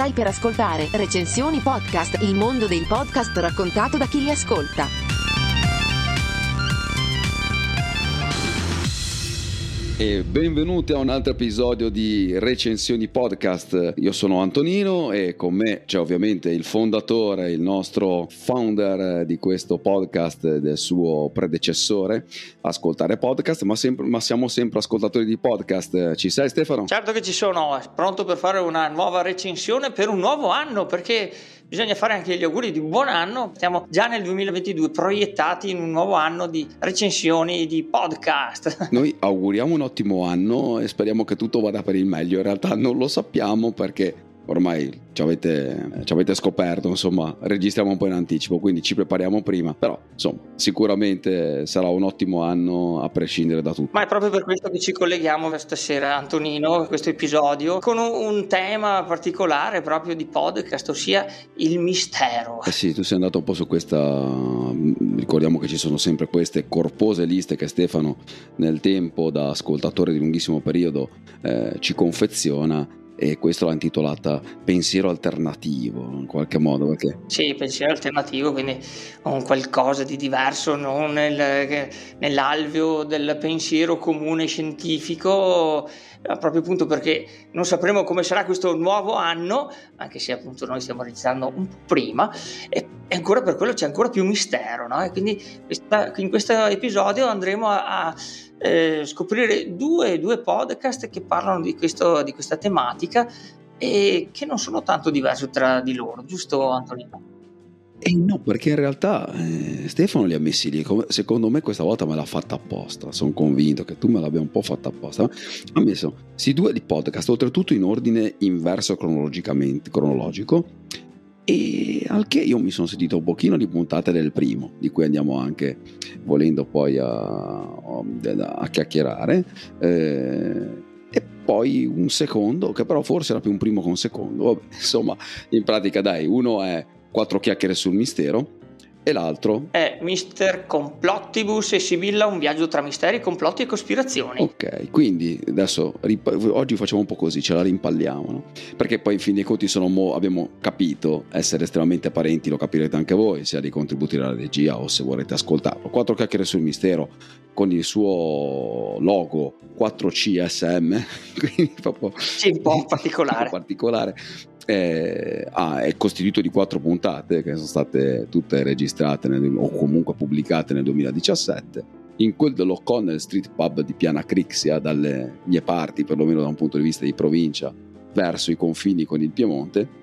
Stai per ascoltare Recensioni Podcast, il mondo dei podcast raccontato da chi li ascolta. E benvenuti a un altro episodio di Recensioni Podcast. Io sono Antonino e con me c'è ovviamente il fondatore, il nostro founder di questo podcast del suo predecessore, Ascoltare Podcast, ma, sempre, ma, siamo sempre ascoltatori di podcast. Ci sei Stefano? Certo che ci sono, pronto per fare una nuova recensione per un nuovo anno perché bisogna fare anche gli auguri di buon anno. Siamo già nel 2022 proiettati in un nuovo anno di recensioni di podcast. Noi auguriamo un ottimo anno e speriamo che tutto vada per il meglio. In realtà non lo sappiamo perché ormai ci avete, ci avete, scoperto, insomma, registriamo un po' in anticipo, quindi ci prepariamo prima, però insomma, sicuramente sarà un ottimo anno a prescindere da tutto. Ma è proprio per questo che ci colleghiamo stasera, Antonino, questo episodio, con un, un tema particolare proprio di podcast, ossia il mistero. Eh sì, tu sei andato un po' su questa, ricordiamo che ci sono sempre queste corpose liste che Stefano nel tempo da ascoltatore di lunghissimo periodo eh, ci confeziona e questo l'ha intitolata Pensiero alternativo in qualche modo. Perché... Sì, pensiero alternativo, quindi un qualcosa di diverso, non nel, nell'alveo del pensiero comune scientifico, proprio appunto perché non sapremo come sarà questo nuovo anno, anche se appunto noi stiamo registrando un po' prima, e, e ancora per quello c'è ancora più mistero, no? E quindi questa, in questo episodio andremo a, a eh, scoprire due, due, podcast che parlano di, questo, di questa tematica e che non sono tanto diversi tra di loro, giusto Antonino? Eh no, perché in realtà eh, Stefano li ha messi lì, secondo me questa volta me l'ha fatta apposta, sono convinto che tu me l'abbia un po' fatta apposta. Ha messo questi due di podcast, oltretutto in ordine inverso cronologicamente, cronologico, e al che io mi sono sentito un pochino di puntate del primo, di cui andiamo anche volendo poi a, a chiacchierare. Eh, e poi un secondo, che però forse era più un primo che un secondo. Vabbè, insomma, in pratica, dai, uno è quattro chiacchiere sul mistero e l'altro è Mister Complottibus e Sibilla, un viaggio tra misteri, complotti e cospirazioni. Ok, quindi adesso oggi facciamo un po' così, ce la rimpalliamo, no? Perché poi in fin dei conti mo- abbiamo capito essere estremamente parenti, lo capirete anche voi, sia dei contributi della regia o se volete ascoltarlo. Quattro chiacchiere sul mistero con il suo logo 4CSM, quindi proprio sì, un po' particolare. Un po particolare eh, ah, è costituito di quattro puntate che sono state tutte registrate nel, o comunque pubblicate nel 2017 in quel dell'O'Connell Street Pub di Piana Crixia dalle mie parti perlomeno da un punto di vista di provincia verso i confini con il Piemonte.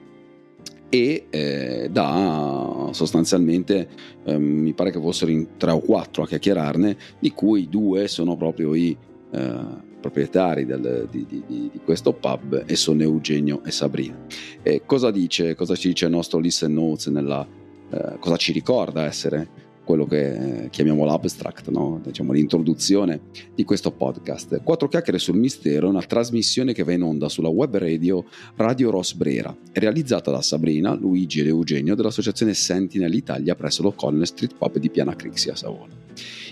E eh, da sostanzialmente eh, mi pare che fossero in tre o quattro a chiacchierarne di cui due sono proprio i eh, proprietari del, di, di, di, questo pub e sono Eugenio e Sabrina. E cosa dice, cosa ci dice il nostro listen notes nella, eh, cosa ci ricorda essere quello che chiamiamo l'abstract, no? diciamo, l'introduzione di questo podcast. Quattro chiacchiere sul mistero è una trasmissione che va in onda sulla web radio Radio Rosbrera, realizzata da Sabrina, Luigi ed Eugenio dell'associazione Sentinel Italia presso l'O'Connell Street Pub di Piana Crixia Savona.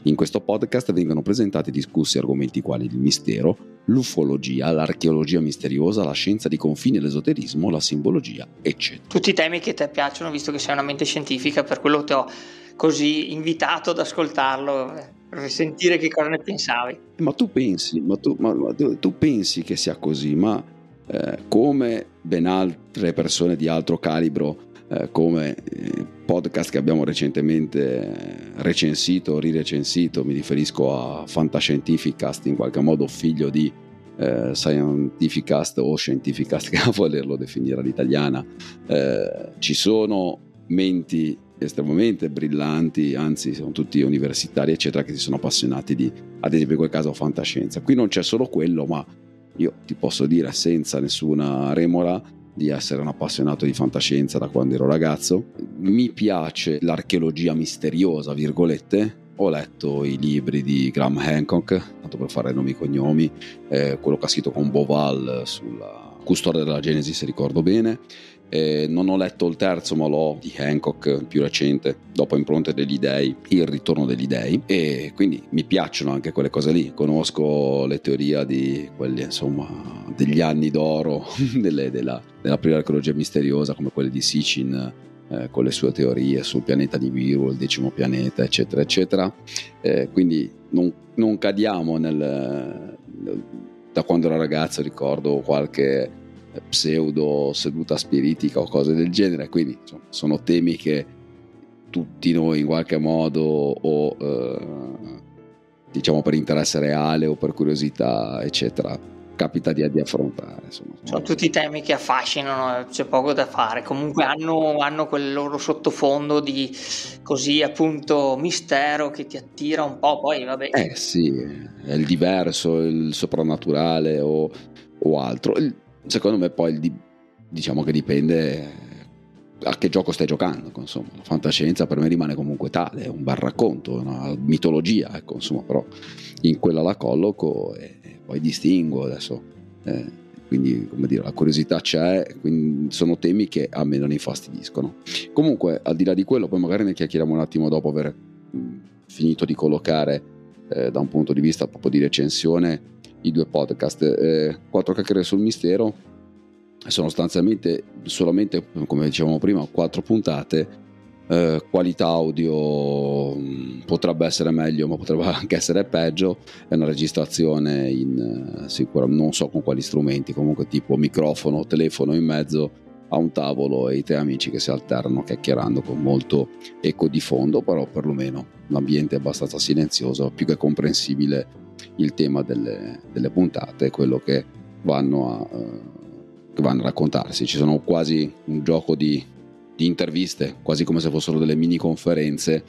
In questo podcast vengono presentati e discussi argomenti quali il mistero, l'ufologia, l'archeologia misteriosa, la scienza di confine, l'esoterismo, la simbologia, eccetera. Tutti i temi che ti piacciono, visto che sei una mente scientifica, per quello ti ho così invitato ad ascoltarlo per sentire che cosa ne pensavi. Ma tu pensi, ma tu, ma, ma tu pensi che sia così, ma eh, come ben altre persone di altro calibro, eh, come eh, podcast che abbiamo recentemente recensito, rirecensito, mi riferisco a Fantascientificast, in qualche modo figlio di eh, Scientificast o Scientificast, che a volerlo definire all'italiana, eh, ci sono menti estremamente brillanti, anzi sono tutti universitari eccetera che si sono appassionati di, ad esempio in quel caso, fantascienza. Qui non c'è solo quello, ma io ti posso dire senza nessuna remora di essere un appassionato di fantascienza da quando ero ragazzo. Mi piace l'archeologia misteriosa, virgolette. Ho letto i libri di Graham Hancock, tanto per fare nomi e cognomi, eh, quello che ha scritto con Boval sulla custodia della Genesi, se ricordo bene Eh, non ho letto il terzo, ma l'ho di Hancock, più recente, dopo Impronte degli Dei, Il ritorno degli Dei. E quindi mi piacciono anche quelle cose lì. Conosco le teorie di quelli, insomma, degli anni d'oro delle, della, della prima archeologia misteriosa, come quelle di Sitchin. Eh, con le sue teorie sul pianeta di Viru, il decimo pianeta, eccetera, eccetera. Eh, quindi non, non cadiamo nel, nel, da quando ero ragazzo, ricordo qualche pseudo seduta spiritica o cose del genere, quindi insomma, sono temi che tutti noi in qualche modo o eh, diciamo per interesse reale o per curiosità eccetera capita di, di affrontare. Insomma. Sono tutti temi che affascinano, c'è poco da fare. Comunque hanno, hanno, quel loro sottofondo di così appunto mistero che ti attira un po'. Poi vabbè. Eh sì, è il diverso, il soprannaturale o, o altro. Il, secondo me poi diciamo che dipende a che gioco stai giocando insomma la fantascienza per me rimane comunque tale è un bel racconto una mitologia ecco insomma però in quella la colloco e, e poi distingo adesso eh, quindi come dire la curiosità c'è sono temi che a me non infastidiscono. Comunque al di là di quello poi magari ne chiacchieriamo un attimo dopo aver mh, finito di collocare eh, da un punto di vista proprio di recensione i due podcast. Eh, quattro chiacchiere sul mistero sono sostanzialmente solamente, come dicevamo prima, quattro puntate. Eh, qualità audio mm, potrebbe essere meglio, ma potrebbe anche essere peggio. È una registrazione in eh, sicuramente non so con quali strumenti, comunque tipo microfono, telefono in mezzo a un tavolo e i tre amici che si alternano chiacchierando con molto eco di fondo, però perlomeno l'ambiente è abbastanza silenzioso, più che comprensibile il tema delle, delle puntate, quello che vanno, a, uh, che vanno a raccontarsi. Ci sono quasi un gioco di, di interviste, quasi come se fossero delle mini conferenze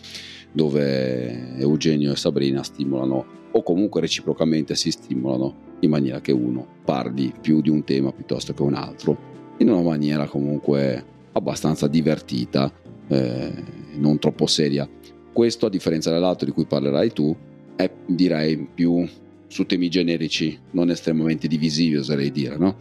dove Eugenio e Sabrina stimolano o comunque reciprocamente si stimolano in maniera che uno parli più di un tema piuttosto che un altro in una maniera comunque abbastanza divertita eh, non troppo seria questo a differenza dell'altro di cui parlerai tu è direi più su temi generici, non estremamente divisivi oserei dire, no?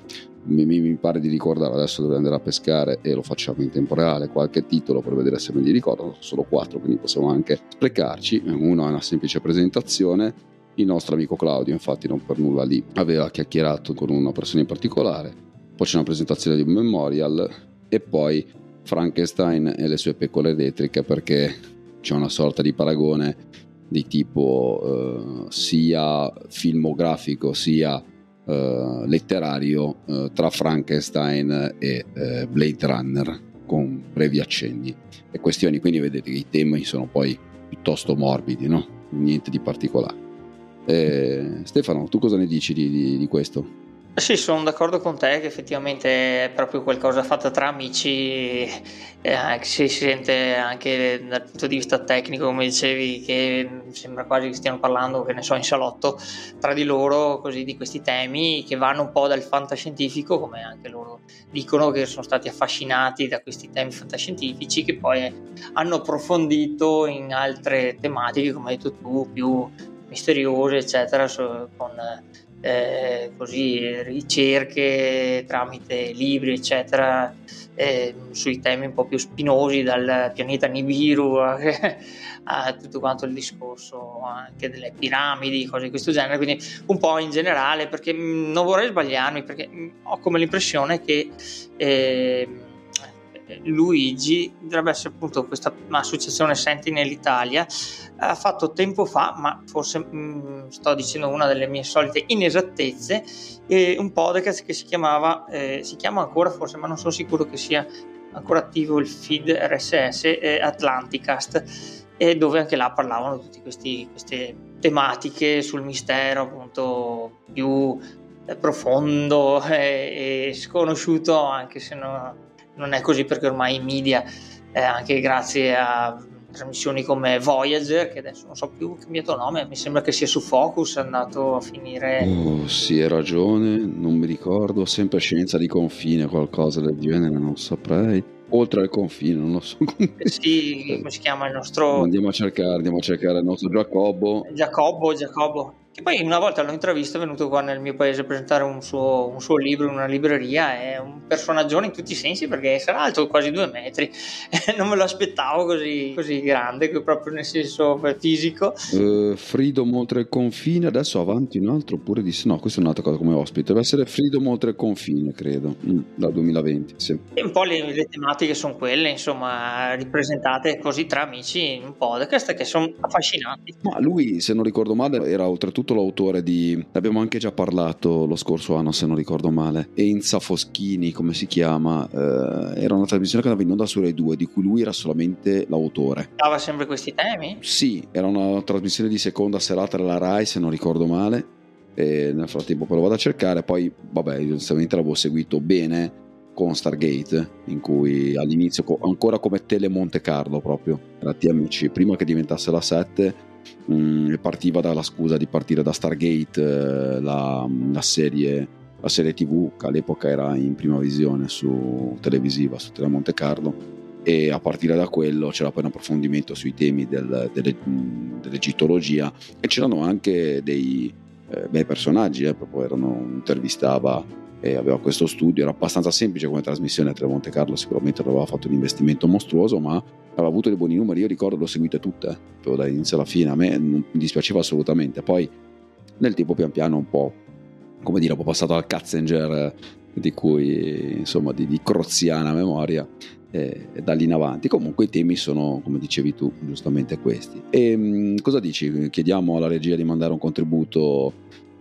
Mi, mi, pare di ricordare, adesso dovrei andare a pescare e lo facciamo in tempo reale, qualche titolo per vedere se me li ricordo, solo quattro, quindi possiamo anche sprecarci. Uno è una semplice presentazione, il nostro amico Claudio infatti non per nulla lì aveva chiacchierato con una persona in particolare, poi c'è una presentazione di un memorial e poi Frankenstein e le sue pecore elettriche perché c'è una sorta di paragone di tipo eh, sia filmografico sia eh, letterario eh, tra Frankenstein e eh, Blade Runner con brevi accenni e questioni quindi vedete che i temi sono poi piuttosto morbidi no? niente di particolare eh, Stefano tu cosa ne dici di, di, di questo? Sì, sono d'accordo con te che effettivamente è proprio qualcosa fatto tra amici, eh, si sente anche dal punto di vista tecnico, come dicevi, che sembra quasi che stiano parlando, che ne so, in salotto tra di loro, così di questi temi che vanno un po' dal fantascientifico, come anche loro dicono che sono stati affascinati da questi temi fantascientifici, che poi hanno approfondito in altre tematiche, come hai detto tu, più misteriose, eccetera, con eh, così, ricerche tramite libri, eccetera, eh, sui temi un po' più spinosi, dal pianeta Nibiru a, a, tutto quanto il discorso anche delle piramidi, cose di questo genere, quindi un po' in generale, perché non vorrei sbagliarmi, perché ho come l'impressione che... Eh, Luigi dovrebbe essere appunto questa associazione Sentinel Italia. Ha fatto tempo fa ma forse mh, mm, sto dicendo una delle mie solite inesattezze eh, un podcast che si chiamava eh, si chiama ancora forse ma non sono sicuro che sia ancora attivo il feed RSS eh, Atlanticast e dove anche là parlavano di tutte queste tematiche sul mistero appunto più eh, profondo e, e sconosciuto anche se no, non è così perché ormai i media, eh, anche grazie a trasmissioni come Voyager, che adesso non so più cambiato nome, mi sembra che sia su Focus, è andato a finire... Oh, sì, hai ragione, non mi ricordo, sempre scienza di confine, qualcosa del genere, non saprei. Oltre al confine, non lo so. Eh sì, come si chiama il nostro... Andiamo a cercare, andiamo a cercare il nostro Giacobbo. Giacobbo, Giacobbo che poi una volta l'ho intravisto, è venuto qua nel mio paese a presentare un suo, un suo libro in una libreria, è un personaggio in tutti i sensi perché sarà alto quasi due metri, non me lo aspettavo così, così grande, proprio nel senso fisico. Uh, Freedom oltre il confine, adesso avanti un altro oppure di no, questa è un'altra cosa come ospite, deve essere Freedom oltre il confine, credo, mm, dal 2020. Sì. E un po' le, le tematiche sono quelle, insomma, ripresentate così tra amici in un podcast che sono affascinanti. Ma lui, se non ricordo male, era oltretutto soprattutto l'autore di... abbiamo anche già parlato lo scorso anno se non ricordo male, Enza Foschini come si chiama, eh, era una trasmissione che andava in onda su Rai 2 di cui lui era solamente l'autore. Dava sempre questi temi? Sì, era una trasmissione di seconda serata della Rai se non ricordo male e nel frattempo poi lo vado a cercare, poi vabbè, onestamente l'avevo seguito bene con Stargate, in cui all'inizio ancora come Tele Monte Carlo proprio, era TMC, prima che diventasse la 7 mh, mm, partiva dalla scusa di partire da Stargate, eh, la, la, serie, la, serie, tv che all'epoca era in prima visione su televisiva, su Tele Monte Carlo e a partire da quello c'era poi un approfondimento sui temi del, delle, mm, dell'egittologia e c'erano anche dei eh, bei personaggi, eh, proprio erano, intervistava e aveva questo studio, era abbastanza semplice come trasmissione a Monte Carlo, sicuramente non aveva fatto un investimento mostruoso, ma aveva avuto dei buoni numeri, io ricordo l'ho seguite tutte, dall'inizio alla fine, a me non mi dispiaceva assolutamente, poi nel tempo pian piano un po', come dire, ho passato al Katzinger di cui, insomma, di, di croziana memoria, e, e da lì in avanti. Comunque i temi sono, come dicevi tu, giustamente questi. E mh, cosa dici? Chiediamo alla regia di mandare un contributo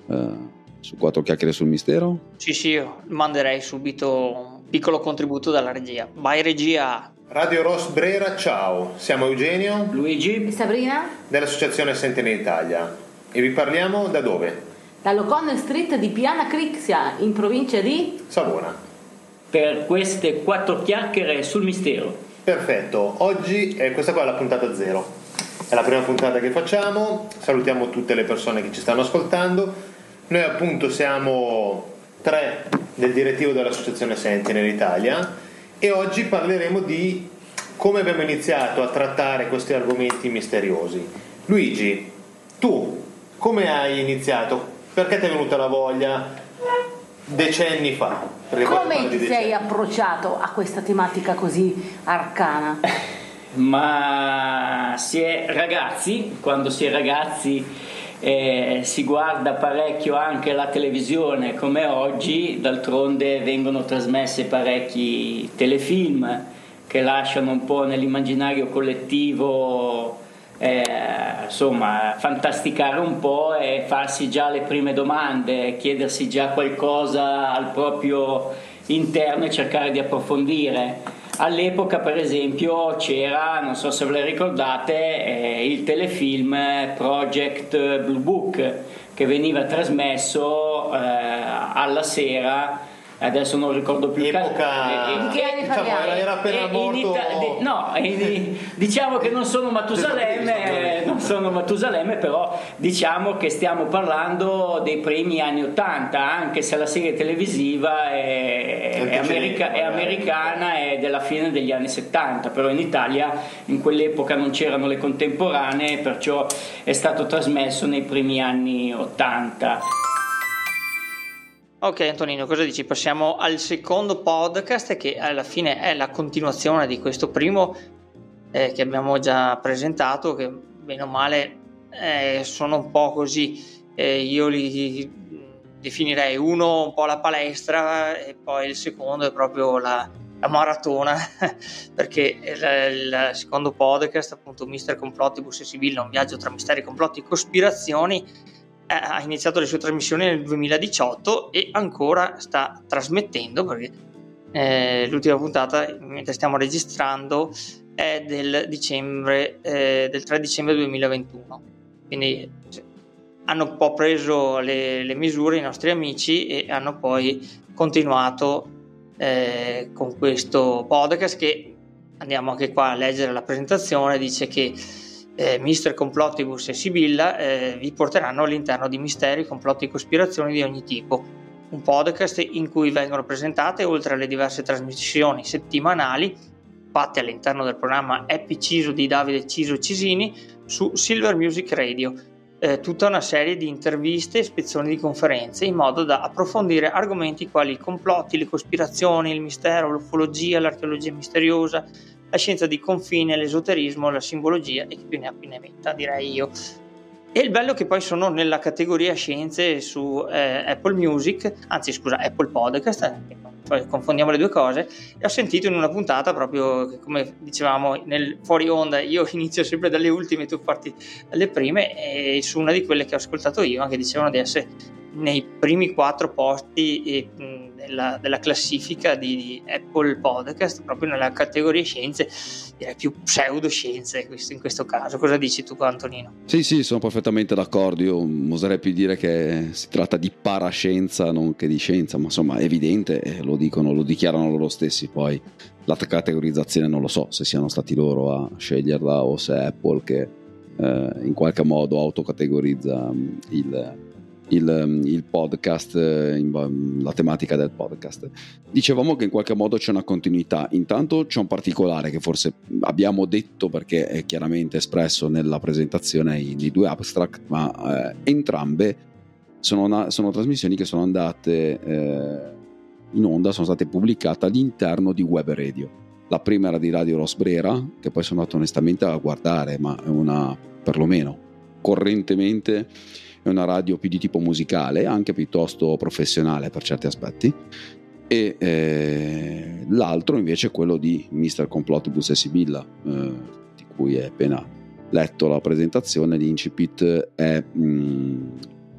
eh, su quattro chiacchiere sul mistero? Sì, sì, io manderei subito un piccolo contributo dalla regia. Vai regia! Radio Ross Brera, ciao, siamo Eugenio, Luigi e Sabrina dell'Associazione Sentinel Italia e vi parliamo da dove? Dall'O'Connell Street di Piana Crixia, in provincia di Savona. Per queste quattro chiacchiere sul mistero. Perfetto, oggi è questa qua è la puntata zero. È la prima puntata che facciamo, salutiamo tutte le persone che ci stanno ascoltando noi appunto siamo tre del direttivo dell'Associazione Sentinel Italia e oggi parleremo di come abbiamo iniziato a trattare questi argomenti misteriosi. Luigi, tu come hai iniziato? Perché ti è venuta la voglia decenni fa? Come ti sei approcciato a questa tematica così arcana? Ma si è ragazzi, quando si è ragazzi eh, si guarda parecchio anche la televisione come oggi, d'altronde vengono trasmesse parecchi telefilm che lasciano un po' nell'immaginario collettivo eh, insomma fantasticare un po' e farsi già le prime domande, chiedersi già qualcosa al proprio interno e cercare di approfondire. All'epoca, per esempio, c'era, non so se ve le ricordate, eh, il telefilm Project Blue Book che veniva trasmesso eh, alla sera adesso non ricordo più epoca in che anni diciamo, era, era appena morto. Ita- no diciamo che non sono Matusalemme non sono Matusalemme però diciamo che stiamo parlando dei primi anni 80 anche se la serie televisiva è, è, america- è americana e della fine degli anni 70 però in Italia in quell'epoca non c'erano le contemporanee perciò è stato trasmesso nei primi anni 80 Ok Antonino, cosa dici? Passiamo al secondo podcast che alla fine è la continuazione di questo primo eh, che abbiamo già presentato, che bene o male eh, sono un po' così, eh, io li definirei uno un po' la palestra e poi il secondo è proprio la, la maratona, perché il, secondo podcast, appunto Mister Complottibus e Sibilla, un viaggio tra misteri, complotti e cospirazioni, eh, ha iniziato le sue trasmissioni nel 2018 e ancora sta trasmettendo perché eh, l'ultima puntata mentre stiamo registrando è del, dicembre, eh, del 3 dicembre 2021 quindi hanno un po' preso le, le misure i nostri amici e hanno poi continuato eh, con questo podcast che andiamo anche qua a leggere la presentazione dice che eh, Mister Complottibus e Sibilla eh, vi porteranno all'interno di misteri, complotti e cospirazioni di ogni tipo. Un podcast in cui vengono presentate, oltre alle diverse trasmissioni settimanali fatte all'interno del programma Happy Ciso di Davide Ciso Cisini su Silver Music Radio. eh, tutta una serie di interviste e spezzoni di conferenze in modo da approfondire argomenti quali i complotti, le cospirazioni, il mistero, l'ufologia, l'archeologia misteriosa, la scienza di confine, l'esoterismo, la simbologia e chi più ne ha più ne metta, direi io. E il bello è che poi sono nella categoria scienze su eh, Apple Music, anzi scusa, Apple Podcast, eh, poi confondiamo le due cose, e ho sentito in una puntata proprio, come dicevamo nel fuori onda, io inizio sempre dalle ultime, tu parti dalle prime, e su una di quelle che ho ascoltato io, anche dicevano di essere nei primi quattro posti della, della classifica di, di, Apple Podcast, proprio nella categoria scienze, direi più pseudoscienze in questo caso. Cosa dici tu, Antonino? Sì, sì, sono perfettamente d'accordo. Io oserei più dire che si tratta di parascienza, non che di scienza, ma insomma è evidente e lo dicono, lo dichiarano loro stessi. Poi la categorizzazione non lo so se siano stati loro a sceglierla o se è Apple che eh, in qualche modo autocategorizza il il, il podcast, eh, la tematica del podcast. Dicevamo che in qualche modo c'è una continuità. Intanto c'è un particolare che forse abbiamo detto perché è chiaramente espresso nella presentazione di due abstract, ma eh, entrambe sono, una, sono, trasmissioni che sono andate eh, in onda, sono state pubblicate all'interno di Web Radio. La prima era di Radio Rosbrera, che poi sono andato onestamente a guardare, ma è una perlomeno correntemente è una radio più di tipo musicale, anche piuttosto professionale per certi aspetti. E eh, l'altro invece è quello di Mr. Complottibus e Sibilla, eh, di cui hai appena letto la presentazione. L'Incipit è, mh, mm,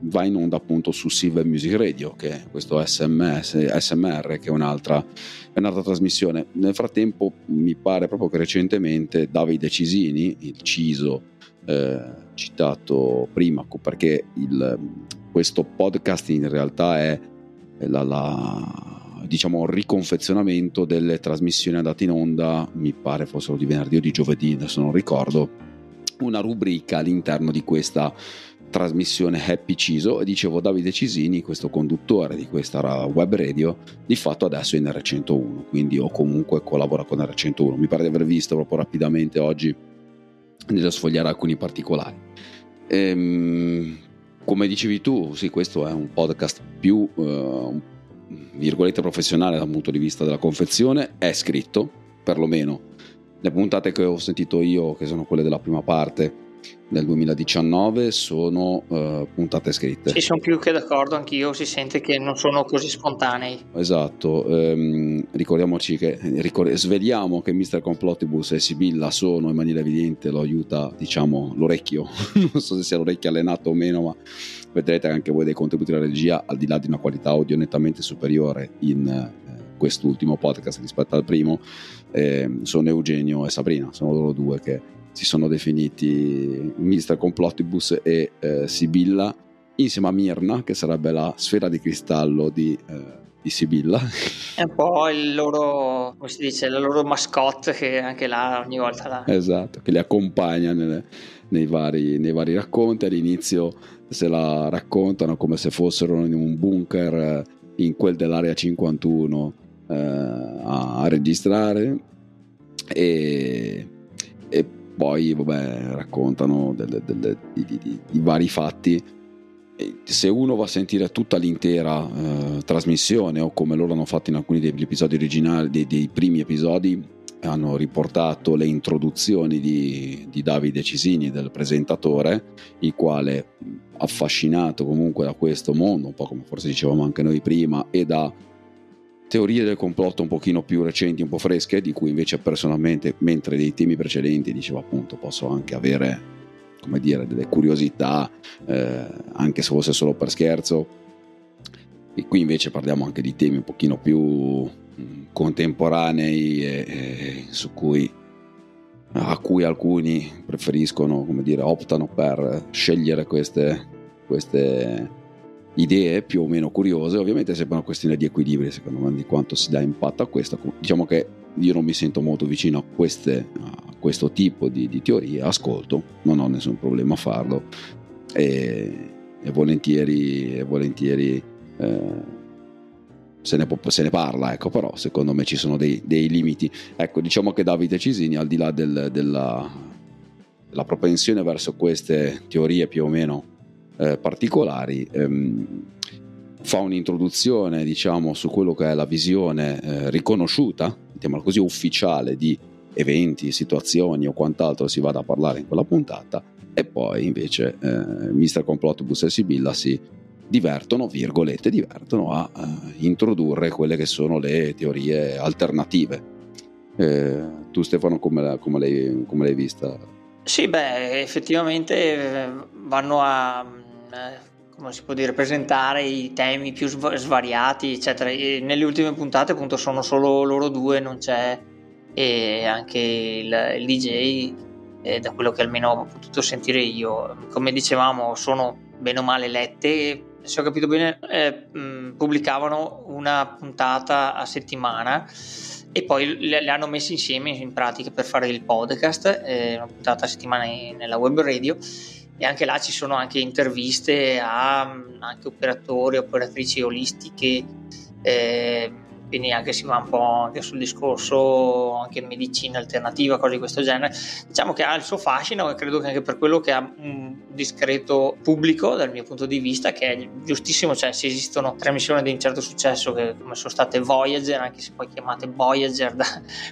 va in onda appunto su Silver Music Radio, che è questo SMS, SMR, che è un'altra, è un'altra trasmissione. Nel frattempo mi pare proprio che recentemente Davide Cisini, il Ciso, eh, citato prima, perché il, questo podcast in realtà è la, la, diciamo, un riconfezionamento delle trasmissioni andate in onda, mi pare fossero di venerdì o di giovedì, adesso non ricordo, una rubrica all'interno di questa trasmissione Happy Ciso e dicevo Davide Cisini, questo conduttore di questa web radio, di fatto adesso è in R101, quindi o comunque collabora con R101. Mi pare di aver visto proprio rapidamente oggi nello sfogliare alcuni particolari. Ehm, come dicevi tu, sì, questo è un podcast più, uh, virgolette, professionale dal punto di vista della confezione, è scritto, perlomeno. Le puntate che ho sentito io, che sono quelle della prima parte, del 2019 sono uh, puntate scritte. Sì, sono più che d'accordo, anch'io si sente che non sono così spontanei. Esatto, um, ricordiamoci che, ricord- sveliamo che Mr. Complottibus e Sibilla sono in maniera evidente, lo aiuta diciamo l'orecchio, non so se sia l'orecchio allenato o meno, ma vedrete anche voi dei contributi della regia, al di là di una qualità audio nettamente superiore in eh, quest'ultimo podcast rispetto al primo, eh, sono Eugenio e Sabrina, sono loro due che si sono definiti Mr. Complottibus e eh, Sibilla, insieme a Mirna, che sarebbe la sfera di cristallo di, eh, di Sibilla. È un po' il loro, come si dice, la loro mascotte che anche là ogni volta la... Esatto, che li accompagna nelle, nei, vari, nei vari racconti. All'inizio se la raccontano come se fossero in un bunker eh, in quel dell'area 51 eh, a, a registrare e, e poi vabbè, raccontano delle, delle, di, di, di, di, vari fatti. Se uno va a sentire tutta l'intera eh, trasmissione, o come loro hanno fatto in alcuni degli episodi originali, dei, dei primi episodi, hanno riportato le introduzioni di, di Davide Cisini, del presentatore, il quale, affascinato comunque da questo mondo, un po' come forse dicevamo anche noi prima, e da teorie del complotto un pochino più recenti, un po' fresche, di cui invece personalmente, mentre dei temi precedenti dicevo appunto posso anche avere, come dire, delle curiosità, eh, anche se fosse solo per scherzo. E qui invece parliamo anche di temi un pochino più mm, contemporanei e, e su cui a cui alcuni preferiscono, come dire, optano per scegliere queste, queste idee più o meno curiose, ovviamente è sempre una questione di equilibrio secondo me, di quanto si dà impatto a questo. Diciamo che io non mi sento molto vicino a, queste, a questo tipo di, di, teorie, ascolto, non ho nessun problema a farlo e, e volentieri, e volentieri eh, se, ne, se, ne, parla, ecco, però secondo me ci sono dei, dei limiti. Ecco, diciamo che Davide Cisini, al di là del, della, della propensione verso queste teorie più o meno eh, particolari. Ehm, fa un'introduzione diciamo su quello che è la visione eh, riconosciuta, mettiamola così, ufficiale di eventi, situazioni o quant'altro si vada a parlare in quella puntata e poi invece eh, Mr. Complotbus e Sibilla si divertono, virgolette, divertono a uh, introdurre quelle che sono le teorie alternative. Eh, tu Stefano come, come, l'hai, come, l'hai, vista? Sì, beh, effettivamente eh, vanno a, eh, come si può dire, presentare i temi più svariati, eccetera. E nelle ultime puntate appunto sono solo loro due, non c'è e anche il, il DJ, eh, da quello che almeno ho potuto sentire io. Come dicevamo, sono bene o male lette se ho capito bene, eh, pubblicavano una puntata a settimana e poi le, le, hanno messe insieme in pratica per fare il podcast, eh, una puntata a settimana in, nella web radio e anche là ci sono anche interviste a anche operatori, operatrici olistiche. Eh, quindi anche si va un po' anche sul discorso anche medicina alternativa, cose di questo genere. Diciamo che ha il suo fascino e credo che anche per quello che ha un discreto pubblico dal mio punto di vista, che è giustissimo, cioè se esistono trasmissioni di un certo successo che come sono state Voyager, anche se poi chiamate Voyager da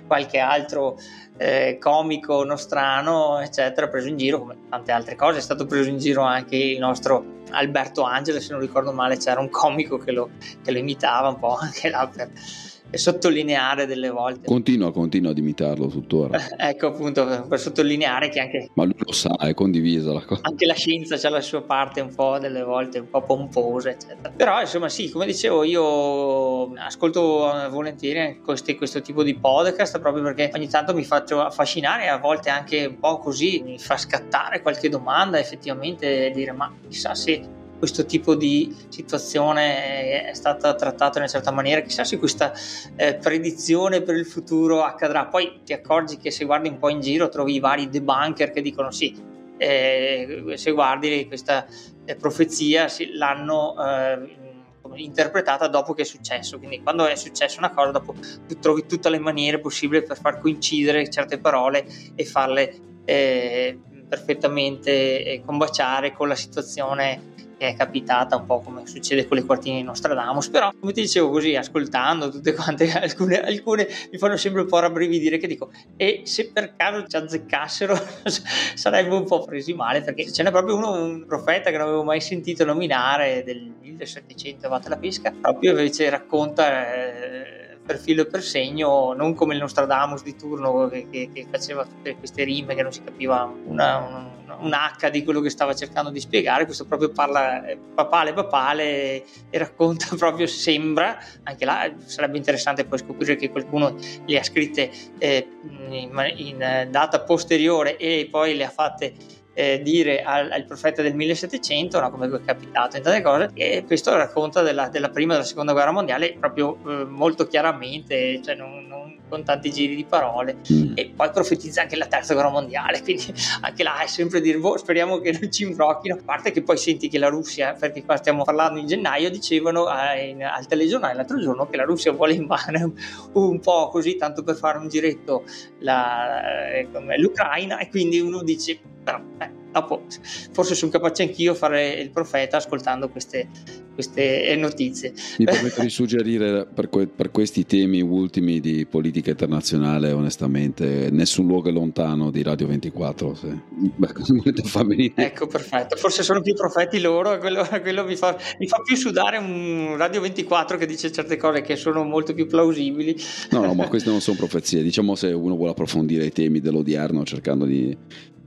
qualche altro eh, comico nostrano, eccetera, preso in giro come tante altre cose, è stato preso in giro anche il nostro Alberto Angela, se non ricordo male c'era un comico che lo, che lo imitava un po' anche là sottolineare delle volte. Continua, continua ad imitarlo tuttora. ecco appunto per, sottolineare che anche... Ma lui lo sa, è condivisa la cosa. Anche la scienza ha la sua parte un po' delle volte un po' pomposa, eccetera. Però insomma sì, come dicevo io ascolto volentieri questi, questo tipo di podcast proprio perché ogni tanto mi faccio affascinare e a volte anche un po' così mi fa scattare qualche domanda effettivamente dire ma chissà se questo tipo di situazione è stata trattata in una certa maniera, chissà se questa eh, predizione per il futuro accadrà. Poi ti accorgi che se guardi un po' in giro trovi i vari debunker che dicono sì, eh, se guardi questa eh, profezia sì, l'hanno eh, interpretata dopo che è successo. Quindi, quando è successa una cosa, dopo tu trovi tutte le maniere possibili per far coincidere certe parole e farle eh, perfettamente eh, combaciare con la situazione è capitata un po' come succede con le quartine di Nostradamus, però come ti dicevo così, ascoltando tutte quante, alcune, alcune mi fanno sempre un po' rabbrividire che dico, e se per caso ci azzeccassero sarebbe un po' presi male, perché ce n'è proprio uno, un profeta che non avevo mai sentito nominare del 1700, vate la pesca, proprio invece racconta... Eh, per filo e per segno, non come il Nostradamus di turno che, che, che faceva tutte queste rime che non si capiva una, una un H di quello che stava cercando di spiegare, questo proprio parla eh, papale papale e racconta proprio, sembra, anche là sarebbe interessante poi scoprire che qualcuno le ha scritte eh, in, in data posteriore e poi le ha fatte eh, dire al, al, profeta del 1700, no, come è capitato in tante cose, e questo racconta della, della prima e della seconda guerra mondiale proprio eh, molto chiaramente, cioè non, non, con tanti giri di parole, mm. e poi profetizza anche la terza guerra mondiale, quindi anche là è sempre dire, boh, speriamo che non ci imbrocchino, a parte che poi senti che la Russia, perché qua stiamo parlando in gennaio, dicevano eh, in, al telegiornale l'altro giorno che la Russia vuole invadere un, un po' così, tanto per fare un giretto la, eh, l'Ucraina, e quindi uno dice però eh, dopo forse sono capace anch'io a fare il profeta ascoltando queste, queste notizie. Mi permetto di suggerire per, que- per, questi temi ultimi di politica internazionale, onestamente, nessun luogo è lontano di Radio 24. Se venire. Ecco, perfetto. Forse sono più profeti loro, quello, quello mi, fa, mi, fa, più sudare un Radio 24 che dice certe cose che sono molto più plausibili. No, no, ma queste non sono profezie. Diciamo se uno vuole approfondire i temi dell'odierno cercando di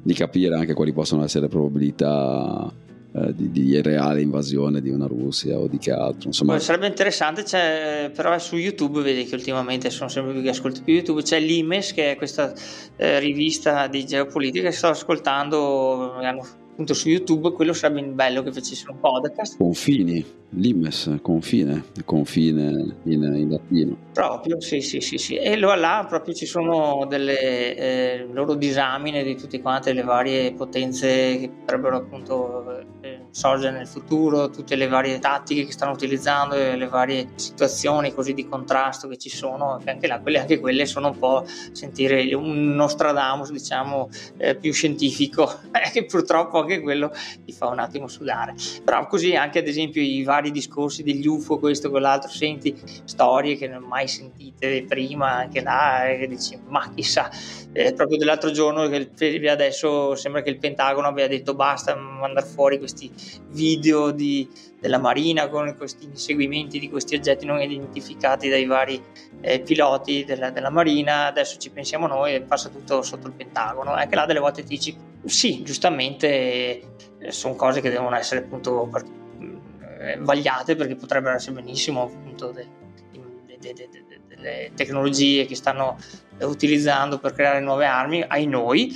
di capire anche quali possono essere le probabilità eh, di, di, reale invasione di una Russia o di che altro. Insomma. sarebbe interessante, c'è, però su YouTube, vedi che ultimamente sono sempre più che ascolto più YouTube, c'è l'Imes che è questa eh, rivista di geopolitica che sto ascoltando, hanno appunto su YouTube, quello sarebbe bello che facessero un podcast. Confini, limes, confine, confine in, in latino. Proprio, sì, sì, sì, sì. E allora là proprio ci sono delle eh, loro disamine di tutte quante le varie potenze che potrebbero appunto eh, sorgere nel futuro, tutte le varie tattiche che stanno utilizzando e le varie situazioni così di contrasto che ci sono, che anche, là, quelle, anche quelle sono un po' sentire un Nostradamus diciamo eh, più scientifico, che purtroppo anche quello ti fa un attimo sudare. Però così anche ad esempio i vari discorsi degli UFO, questo, quell'altro, senti storie che non mai sentite prima, anche là, e dici ma chissà, eh, proprio dell'altro giorno che adesso sembra che il Pentagono abbia detto basta mandare fuori questi video di, della Marina con questi inseguimenti di questi oggetti non identificati dai vari eh, piloti della, della, Marina, adesso ci pensiamo noi e passa tutto sotto il Pentagono. Anche là delle volte ti dici sì, giustamente eh, sono cose che devono essere appunto per, eh, vagliate perché potrebbero essere benissimo appunto de, de, de, delle tecnologie che stanno utilizzando per creare nuove armi. Ai noi,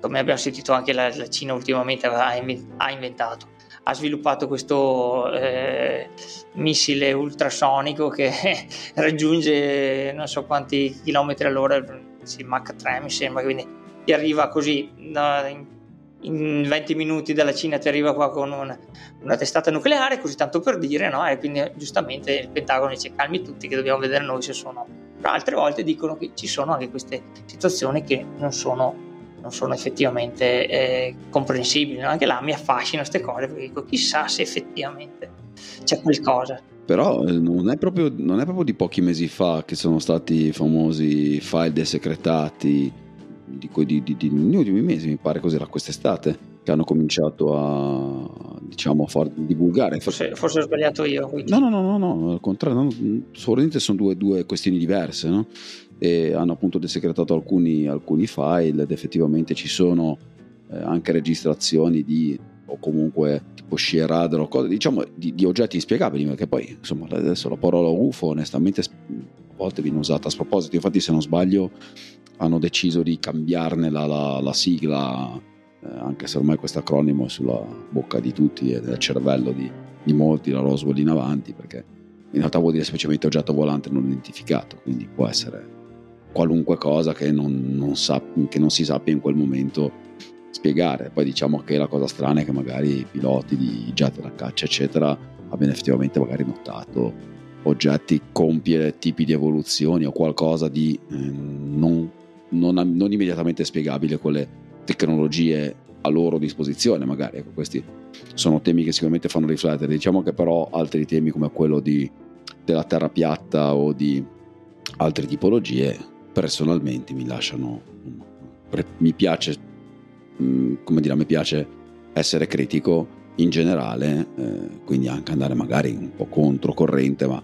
come abbiamo sentito anche la, la Cina ultimamente ha inventato ha sviluppato questo eh, missile ultrasonico che raggiunge non so quanti chilometri all'ora, sì, Mach 3 mi sembra, quindi ti arriva così in, in 20 minuti dalla Cina ti arriva qua con una, una, testata nucleare, così tanto per dire, no? E quindi giustamente il Pentagono dice calmi tutti che dobbiamo vedere noi se sono. Però altre volte dicono che ci sono anche queste situazioni che non sono non sono effettivamente eh, comprensibili. Anche là mi affascinano queste cose perché dico chissà se effettivamente c'è qualcosa. Però eh, non è, proprio, non è proprio di pochi mesi fa che sono stati i famosi file desecretati di, di, di, di, negli ultimi mesi, mi pare così, era quest'estate, che hanno cominciato a, diciamo, a far divulgare. Forse, forse ho sbagliato io. Quindi. No, no, no, no, no, al contrario, no, sono due, due questioni diverse, no? E hanno appunto desecretato alcuni, alcuni file ed effettivamente ci sono eh, anche registrazioni di o comunque tipo shear radar o cose diciamo di, di, oggetti inspiegabili perché poi insomma adesso la parola UFO onestamente a volte viene usata a sproposito. Infatti se non sbaglio hanno deciso di cambiarne la, la, la sigla eh, anche se ormai questo acronimo è sulla bocca di tutti e nel cervello di, di molti la Roswell in avanti perché in realtà vuol dire semplicemente oggetto volante non identificato quindi può essere qualunque cosa che non, non, sa, che non si sappia in quel momento spiegare. Poi diciamo che la cosa strana è che magari i piloti di jet da caccia, eccetera, abbiano effettivamente magari notato oggetti compiere tipi di evoluzioni o qualcosa di eh, non, non, non, immediatamente spiegabile con le tecnologie a loro disposizione. Magari ecco, questi sono temi che sicuramente fanno riflettere. Diciamo che però altri temi come quello di, della terra piatta o di altre tipologie personalmente mi lasciano mi piace mm, come dire mi piace essere critico in generale eh, quindi anche andare magari un po' controcorrente ma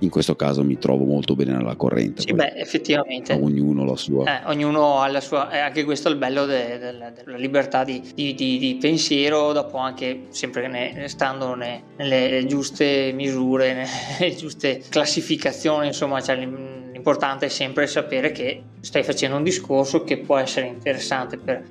in questo caso mi trovo molto bene nella corrente. Sì, beh, effettivamente. Ognuno la sua. Eh, ognuno ha la sua. Eh, anche questo è il bello de, de, della libertà di, di, di, di, pensiero, dopo anche sempre ne, stando ne, nelle giuste misure, nelle giuste classificazioni, insomma, cioè, l'importante è sempre sapere che stai facendo un discorso che può essere interessante per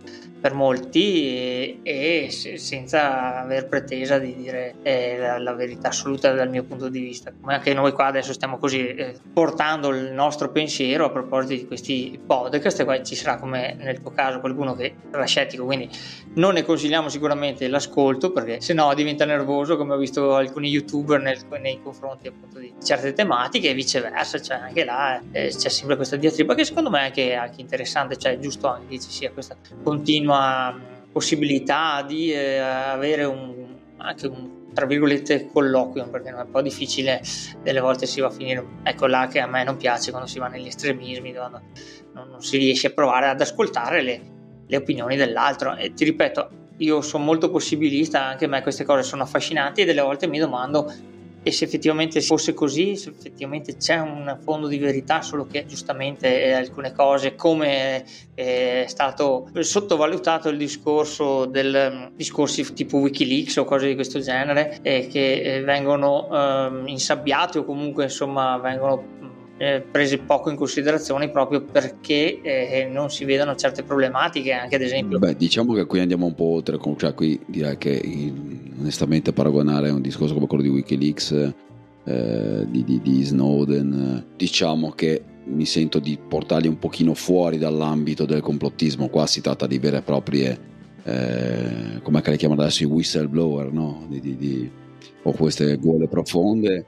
per molti e, e senza aver pretesa di dire eh, la, la, verità assoluta dal mio punto di vista. Come anche noi qua adesso stiamo così eh, portando il nostro pensiero a proposito di questi podcast e poi ci sarà come nel tuo caso qualcuno che sarà scettico, quindi non ne consigliamo sicuramente l'ascolto perché se no diventa nervoso come ho visto alcuni youtuber nel, nei confronti appunto di certe tematiche e viceversa, cioè anche là eh, c'è sempre questa diatriba che secondo me è anche, anche interessante, cioè è giusto anche che ci sia questa continua continua possibilità di eh, avere un, anche un tra virgolette colloquio perché è un po' difficile delle volte si va a finire ecco là che a me non piace quando si va negli estremismi quando non, non si riesce a provare ad ascoltare le, le opinioni dell'altro. E ti ripeto io sono molto possibilista anche a me queste cose sono affascinanti e delle volte mi domando e se effettivamente fosse così, se effettivamente c'è un fondo di verità, solo che giustamente eh, alcune cose, come eh, è stato sottovalutato il discorso del mm, discorsi tipo Wikileaks o cose di questo genere, eh, che eh, vengono ehm, insabbiati o comunque insomma vengono eh, prese poco in considerazione proprio perché eh, non si vedono certe problematiche anche ad esempio beh diciamo che qui andiamo un po' oltre cioè qui direi che onestamente paragonare un discorso come quello di Wikileaks eh, di, di, di, Snowden diciamo che mi sento di portarli un pochino fuori dall'ambito del complottismo qua si tratta di vere e proprie eh, come le chiamano adesso i whistleblower, no? di, o queste gole profonde.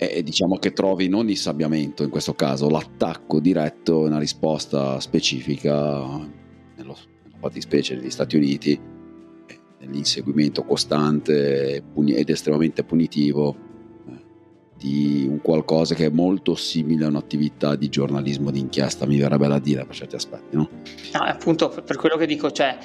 E diciamo che trovi non insabbiamento in questo caso, l'attacco diretto, una risposta specifica nello, nella fattispecie degli Stati Uniti, nell'inseguimento costante ed estremamente punitivo di un qualcosa che è molto simile a un'attività di giornalismo d'inchiesta, mi verrebbe da dire per certi aspetti, no? No, appunto per quello che dico, cioè,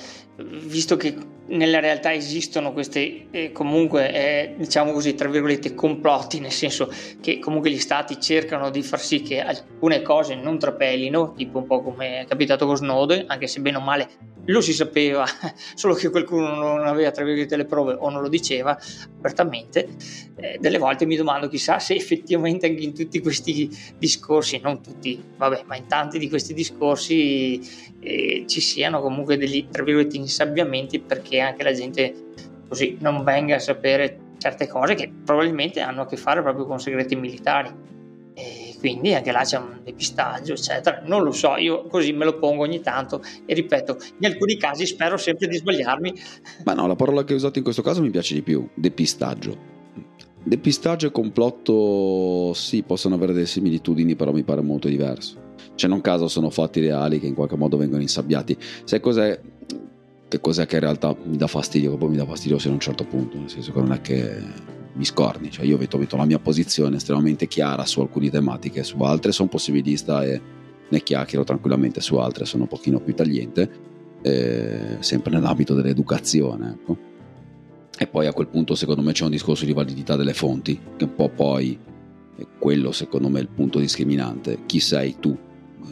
visto che nella realtà esistono questi eh, comunque, eh, diciamo così, tra virgolette, complotti, nel senso che comunque gli stati cercano di far sì che alcune cose non trapelino, tipo un po' come è capitato con Snowden, anche se bene o male lo si sapeva, solo che qualcuno non aveva tra virgolette le prove o non lo diceva apertamente, eh, delle volte mi domando chissà se effettivamente anche in tutti questi discorsi, non tutti, vabbè, ma in tanti di questi discorsi eh, ci siano comunque degli tra virgolette insabbiamenti perché anche la gente così non venga a sapere certe cose che probabilmente hanno a che fare proprio con segreti militari quindi anche là c'è un depistaggio, eccetera. Non lo so, io così me lo pongo ogni tanto e ripeto, in alcuni casi spero sempre di sbagliarmi. Ma no, la parola che hai usato in questo caso mi piace di più, depistaggio. Depistaggio e complotto sì, possono avere delle similitudini, però mi pare molto diverso. Cioè, non caso sono fatti reali che in qualche modo vengono insabbiati. Sai cos'è? Che cos'è che in realtà mi dà fastidio? Che poi mi dà fastidio se a un certo punto, nel senso che non è che mi scorni, cioè io vedo, vedo la mia posizione estremamente chiara su alcune tematiche, su altre sono possibilista e ne chiacchiero tranquillamente, su altre sono un pochino più tagliente, eh, sempre nell'ambito dell'educazione. Ecco. E poi a quel punto secondo me c'è un discorso di validità delle fonti, che un po' poi è quello secondo me il punto discriminante, chi sei tu?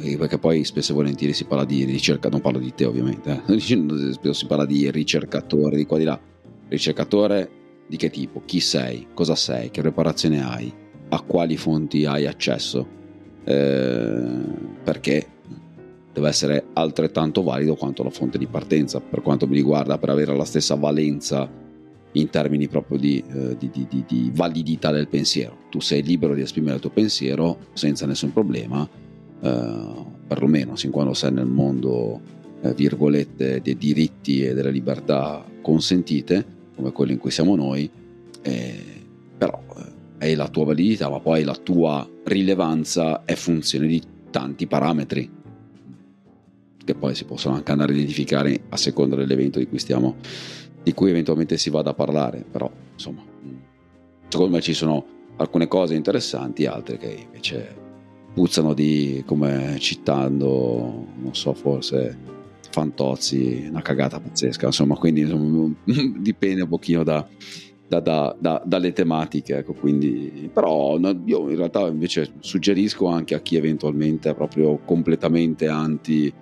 Eh, perché poi spesso e volentieri si parla di ricerca, non parlo di te ovviamente, eh? spesso si parla di ricercatore, di qua di là, ricercatore di che tipo, chi sei, cosa sei, che preparazione hai, a quali fonti hai accesso, eh, perché deve essere altrettanto valido quanto la fonte di partenza, per quanto mi riguarda, per avere la stessa valenza in termini proprio di, eh, di, di, di validità del pensiero. Tu sei libero di esprimere il tuo pensiero senza nessun problema, eh, perlomeno sin quando sei nel mondo, eh, virgolette, dei diritti e delle libertà consentite come quello in cui siamo noi, eh, però è la tua validità, ma poi la tua rilevanza è funzione di tanti parametri che poi si possono anche andare a identificare a seconda dell'evento di cui stiamo di cui eventualmente si vada a parlare però insomma secondo me ci sono alcune cose interessanti altre che invece puzzano di come citando non so forse Fantozzi, una cagata pazzesca, insomma, quindi insomma, dipende un pochino da, da, da, dalle tematiche, ecco, quindi, però io in realtà invece suggerisco anche a chi eventualmente è proprio completamente anti,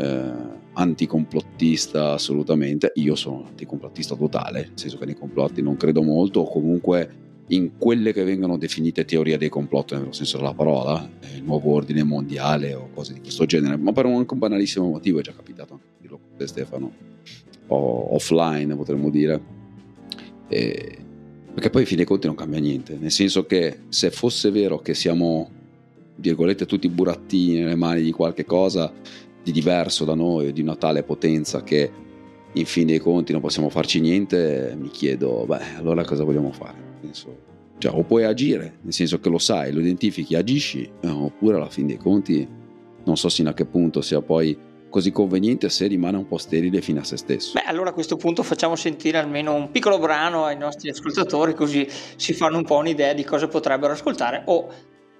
eh, anticomplottista assolutamente, io sono anticomplottista totale, nel senso che nei complotti non credo molto, o comunque in quelle che vengono definite teorie dei complotti nel senso della parola, eh, il nuovo ordine mondiale o cose di questo genere, ma per un, anche un banalissimo motivo è già capitato anche dirlo con te Stefano, o offline potremmo dire, e, perché poi in fin dei conti non cambia niente, nel senso che se fosse vero che siamo, virgolette, tutti burattini nelle mani di qualche cosa di diverso da noi, di una tale potenza che in fin dei conti non possiamo farci niente, mi chiedo, beh, allora cosa vogliamo fare? Penso, cioè, o puoi agire, nel senso che lo sai, lo identifichi, agisci, eh, oppure alla fin dei conti non so sino a che punto sia poi così conveniente se rimane un po' sterile fino a se stesso. Beh, allora a questo punto facciamo sentire almeno un piccolo brano ai nostri ascoltatori, così si fanno un po' un'idea di cosa potrebbero ascoltare o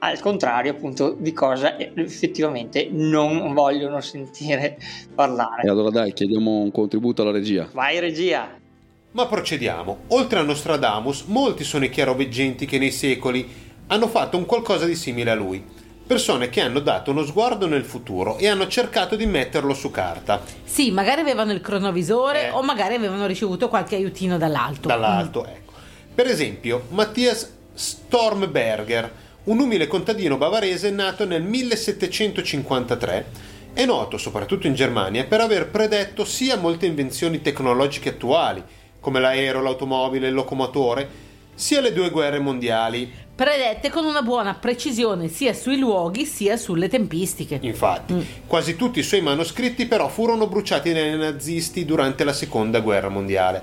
al contrario appunto di cosa effettivamente non vogliono sentire parlare. E allora dai, chiediamo un contributo alla regia. Vai regia! Ma procediamo. Oltre a Nostradamus, molti sono i chiaroveggenti che nei secoli hanno fatto un qualcosa di simile a lui. Persone che hanno dato uno sguardo nel futuro e hanno cercato di metterlo su carta. Sì, magari avevano il cronovisore eh. o magari avevano ricevuto qualche aiutino dall'alto. Dall'alto, mm. ecco. Per esempio, Mattias Stormberger, un umile contadino bavarese nato nel 1753, è noto soprattutto in Germania per aver predetto sia molte invenzioni tecnologiche attuali, come l'aereo, l'automobile, il locomotore, sia le due guerre mondiali. Predette con una buona precisione sia sui luoghi sia sulle tempistiche. Infatti, Mm. quasi tutti i suoi manoscritti però furono bruciati dai nazisti durante la seconda guerra mondiale,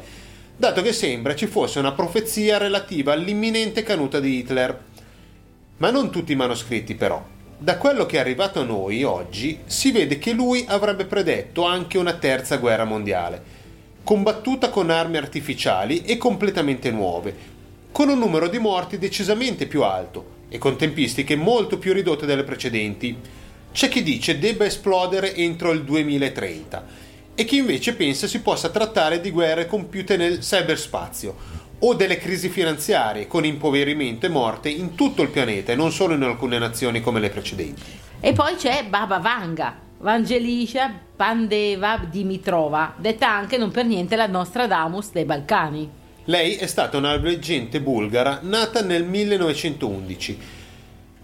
dato che sembra ci fosse una profezia relativa all'imminente caduta di Hitler. Ma non tutti i manoscritti però. Da quello che è arrivato a noi oggi si vede che lui avrebbe predetto anche una terza guerra mondiale, combattuta con armi artificiali e completamente nuove, con un numero di morti decisamente più alto e con tempistiche molto più ridotte delle precedenti. C'è chi dice debba esplodere entro il 2030 e chi invece pensa si possa trattare di guerre compiute nel cyberspazio o delle crisi finanziarie con impoverimento e morte in tutto il pianeta e non solo in alcune nazioni come le precedenti. E poi c'è Baba Vanga, Vangelisha Pandeva Dimitrova, detta anche non per niente la nostra Damus dei Balcani. Lei è stata una leggente bulgara nata nel 1911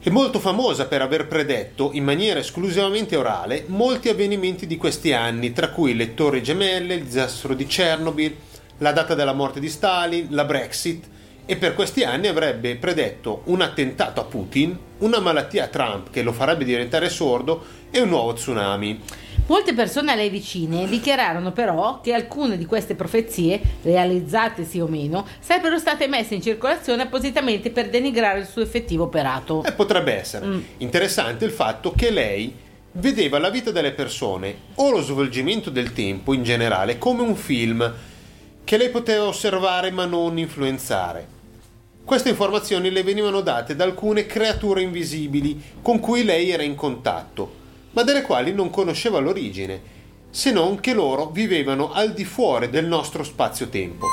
e molto famosa per aver predetto in maniera esclusivamente orale molti avvenimenti di questi anni, tra cui le torri gemelle, il disastro di Chernobyl, la data della morte di Stalin, la Brexit e per questi anni avrebbe predetto un attentato a Putin, una malattia a Trump che lo farebbe diventare sordo e un nuovo tsunami. Molte persone a lei vicine dichiararono però che alcune di queste profezie, realizzate sì o meno, sarebbero state messe in circolazione appositamente per denigrare il suo effettivo operato. E potrebbe essere Mm. interessante il fatto che lei vedeva la vita delle persone o lo svolgimento del tempo in generale come un film che lei poteva osservare ma non influenzare. Queste informazioni le venivano date da alcune creature invisibili con cui lei era in contatto, ma delle quali non conosceva l'origine, se non che loro vivevano al di fuori del nostro spazio-tempo.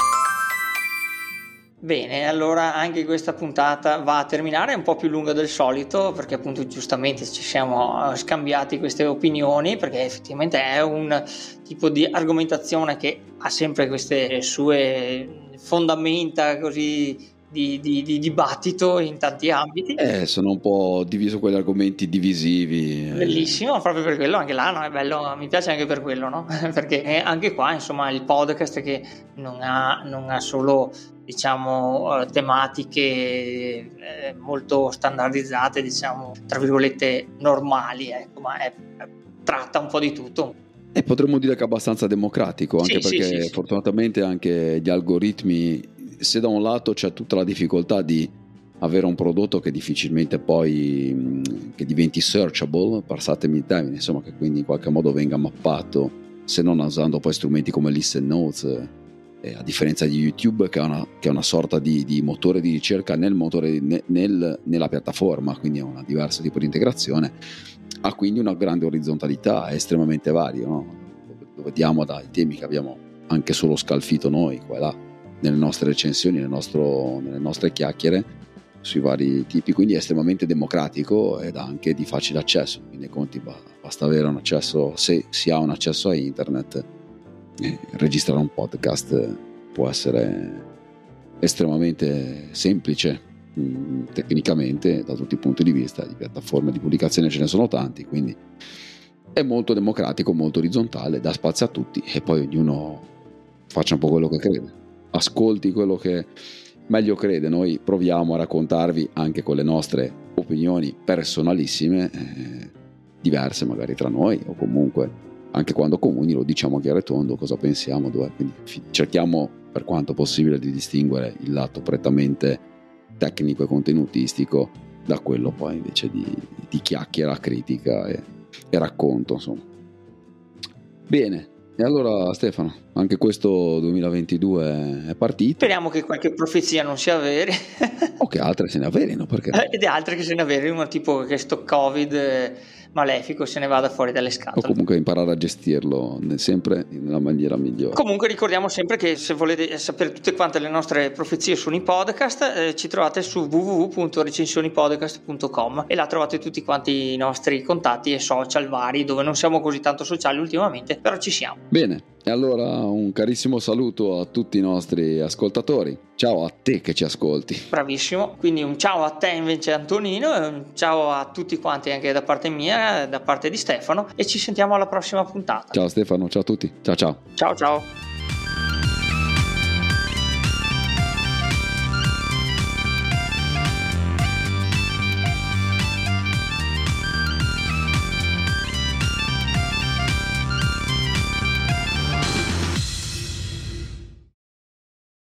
Bene, allora anche questa puntata va a terminare, è un po' più lunga del solito perché appunto giustamente ci siamo eh, scambiati queste opinioni perché effettivamente è un tipo di argomentazione che ha sempre queste sue fondamenta così di, di- di dibattito in tanti ambiti. Eh, sono un po' diviso quegli argomenti divisivi. eh. Bellissimo, proprio per quello, anche là no, è bello, mi piace anche per quello, no? Perché anche qua, insomma, il podcast che non ha, non ha solo, diciamo, eh, tematiche eh, molto standardizzate, diciamo, tra virgolette, normali, ecco, ma è- tratta un po' di tutto. E potremmo dire che è abbastanza democratico, anche Sì, perché sì, sì. fortunatamente anche gli algoritmi, se da un lato c'è tutta la difficoltà di avere un prodotto che difficilmente poi che diventi searchable, passatemi il termine, insomma che quindi in qualche modo venga mappato, se non usando poi strumenti come Listen Notes, eh, a differenza di YouTube che è una, che è una sorta di, di motore di ricerca nel motore, ne- nel- nella piattaforma, quindi è un diverso tipo di integrazione, ha quindi una grande orizzontalità, è estremamente vario, no? lo vediamo dai temi che abbiamo anche solo scalfito noi qua e là nelle nostre recensioni, nel nostro- nelle nostre chiacchiere sui vari tipi, quindi è estremamente democratico ed anche di facile accesso, quindi conti ba- basta avere un accesso, se si ha un accesso a internet, registrare un podcast può essere estremamente semplice mh, tecnicamente da tutti i punti di vista, di piattaforme di pubblicazione ce ne sono tanti, quindi è molto democratico, molto orizzontale, dà spazio a tutti e poi ognuno faccia un po' quello che crede, ascolti quello che meglio crede, noi proviamo a raccontarvi anche con le nostre opinioni personalissime, eh, diverse magari tra noi o comunque anche quando comuni lo diciamo chiaro e tondo cosa pensiamo, dove, quindi cerchiamo per quanto possibile di distinguere il lato prettamente tecnico e contenutistico da quello poi invece di, di chiacchiera, critica e, e racconto insomma. Bene, e allora Stefano, anche questo 2022 è partito, Speriamo che qualche profezia non sia vera o che altre se ne avverino perché Eh, ed altre che se ne avverino, tipo che sto Covid eh, malefico se ne vada fuori dalle o scatole. comunque imparare a gestirlo sempre nella maniera migliore. Comunque ricordiamo sempre che se volete sapere tutte quante le nostre profezie sui podcast eh, ci trovate su www.recensionipodcast.com e là trovate tutti quanti i nostri contatti e social vari dove non siamo così tanto sociali ultimamente però ci siamo. Bene, allora un carissimo saluto a tutti i nostri ascoltatori. Ciao a te che ci ascolti. Bravissimo, quindi un ciao a te invece Antonino e un ciao a tutti quanti anche da parte mia, da parte di Stefano e ci sentiamo alla prossima puntata. Ciao Stefano, ciao a tutti. Ciao ciao. Ciao ciao.